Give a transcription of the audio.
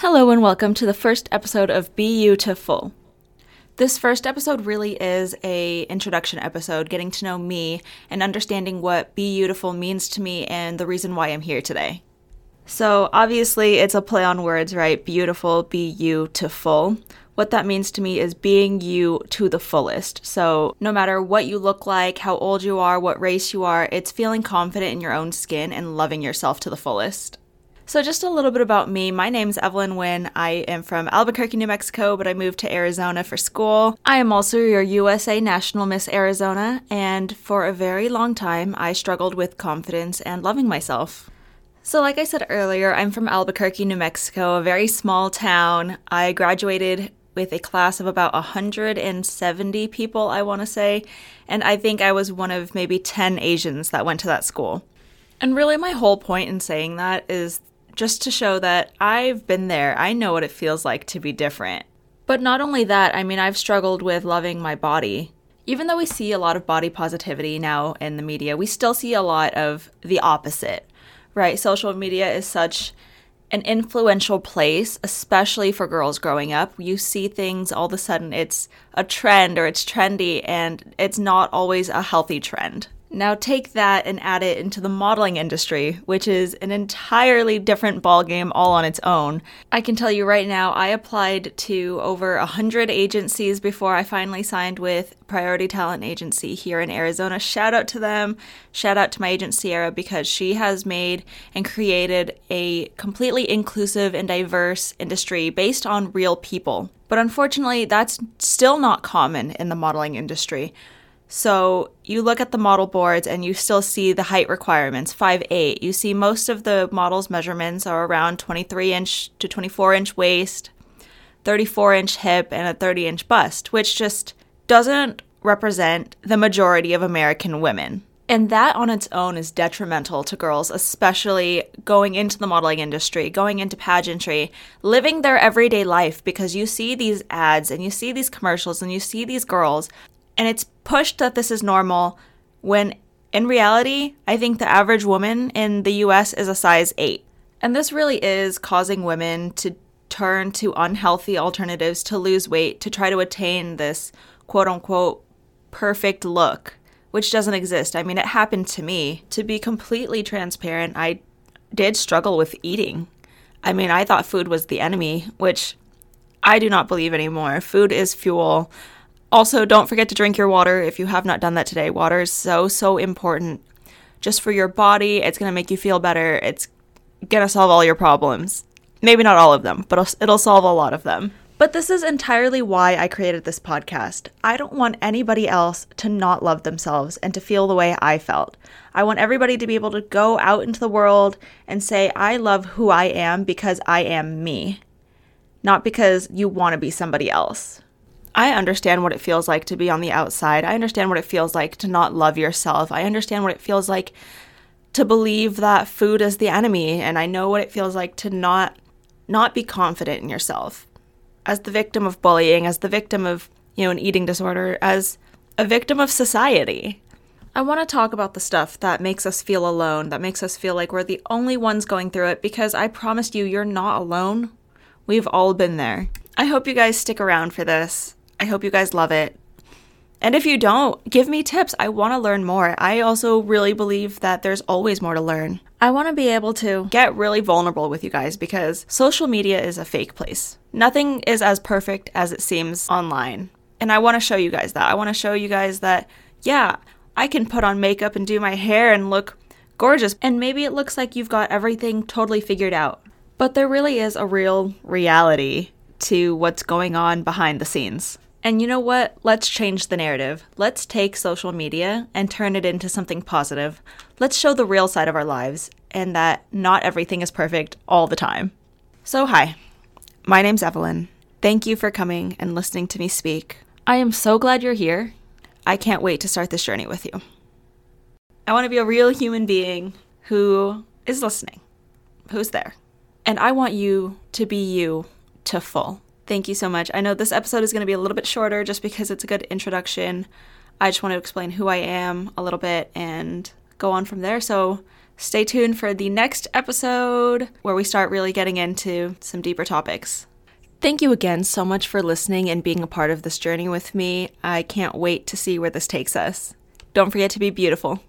Hello and welcome to the first episode of Be You to Full. This first episode really is a introduction episode, getting to know me and understanding what Be Beautiful means to me and the reason why I'm here today. So, obviously, it's a play on words, right? Beautiful, be you to full. What that means to me is being you to the fullest. So, no matter what you look like, how old you are, what race you are, it's feeling confident in your own skin and loving yourself to the fullest. So, just a little bit about me. My name's Evelyn Wynn. I am from Albuquerque, New Mexico, but I moved to Arizona for school. I am also your USA National Miss Arizona, and for a very long time, I struggled with confidence and loving myself. So, like I said earlier, I'm from Albuquerque, New Mexico, a very small town. I graduated with a class of about 170 people, I want to say, and I think I was one of maybe 10 Asians that went to that school. And really, my whole point in saying that is just to show that I've been there. I know what it feels like to be different. But not only that, I mean, I've struggled with loving my body. Even though we see a lot of body positivity now in the media, we still see a lot of the opposite, right? Social media is such an influential place, especially for girls growing up. You see things all of a sudden, it's a trend or it's trendy, and it's not always a healthy trend. Now take that and add it into the modeling industry, which is an entirely different ballgame all on its own. I can tell you right now, I applied to over 100 agencies before I finally signed with Priority Talent Agency here in Arizona. Shout out to them. Shout out to my agent Sierra because she has made and created a completely inclusive and diverse industry based on real people. But unfortunately, that's still not common in the modeling industry. So you look at the model boards and you still see the height requirements, 5'8. You see most of the model's measurements are around 23 inch to 24 inch waist, 34 inch hip, and a 30 inch bust, which just doesn't represent the majority of American women. And that on its own is detrimental to girls, especially going into the modeling industry, going into pageantry, living their everyday life because you see these ads and you see these commercials and you see these girls and it's pushed that this is normal when in reality, I think the average woman in the US is a size 8. And this really is causing women to turn to unhealthy alternatives to lose weight to try to attain this quote unquote perfect look, which doesn't exist. I mean, it happened to me. To be completely transparent, I did struggle with eating. I mean, I thought food was the enemy, which I do not believe anymore. Food is fuel. Also, don't forget to drink your water if you have not done that today. Water is so, so important just for your body. It's going to make you feel better. It's going to solve all your problems. Maybe not all of them, but it'll solve a lot of them. But this is entirely why I created this podcast. I don't want anybody else to not love themselves and to feel the way I felt. I want everybody to be able to go out into the world and say, I love who I am because I am me, not because you want to be somebody else. I understand what it feels like to be on the outside. I understand what it feels like to not love yourself. I understand what it feels like to believe that food is the enemy and I know what it feels like to not not be confident in yourself. As the victim of bullying, as the victim of, you know, an eating disorder, as a victim of society. I want to talk about the stuff that makes us feel alone, that makes us feel like we're the only ones going through it because I promise you you're not alone. We've all been there. I hope you guys stick around for this. I hope you guys love it. And if you don't, give me tips. I want to learn more. I also really believe that there's always more to learn. I want to be able to get really vulnerable with you guys because social media is a fake place. Nothing is as perfect as it seems online. And I want to show you guys that. I want to show you guys that, yeah, I can put on makeup and do my hair and look gorgeous. And maybe it looks like you've got everything totally figured out. But there really is a real reality to what's going on behind the scenes. And you know what? Let's change the narrative. Let's take social media and turn it into something positive. Let's show the real side of our lives and that not everything is perfect all the time. So, hi, my name's Evelyn. Thank you for coming and listening to me speak. I am so glad you're here. I can't wait to start this journey with you. I want to be a real human being who is listening, who's there. And I want you to be you to full. Thank you so much. I know this episode is going to be a little bit shorter just because it's a good introduction. I just want to explain who I am a little bit and go on from there. So, Stay tuned for the next episode where we start really getting into some deeper topics. Thank you again so much for listening and being a part of this journey with me. I can't wait to see where this takes us. Don't forget to be beautiful.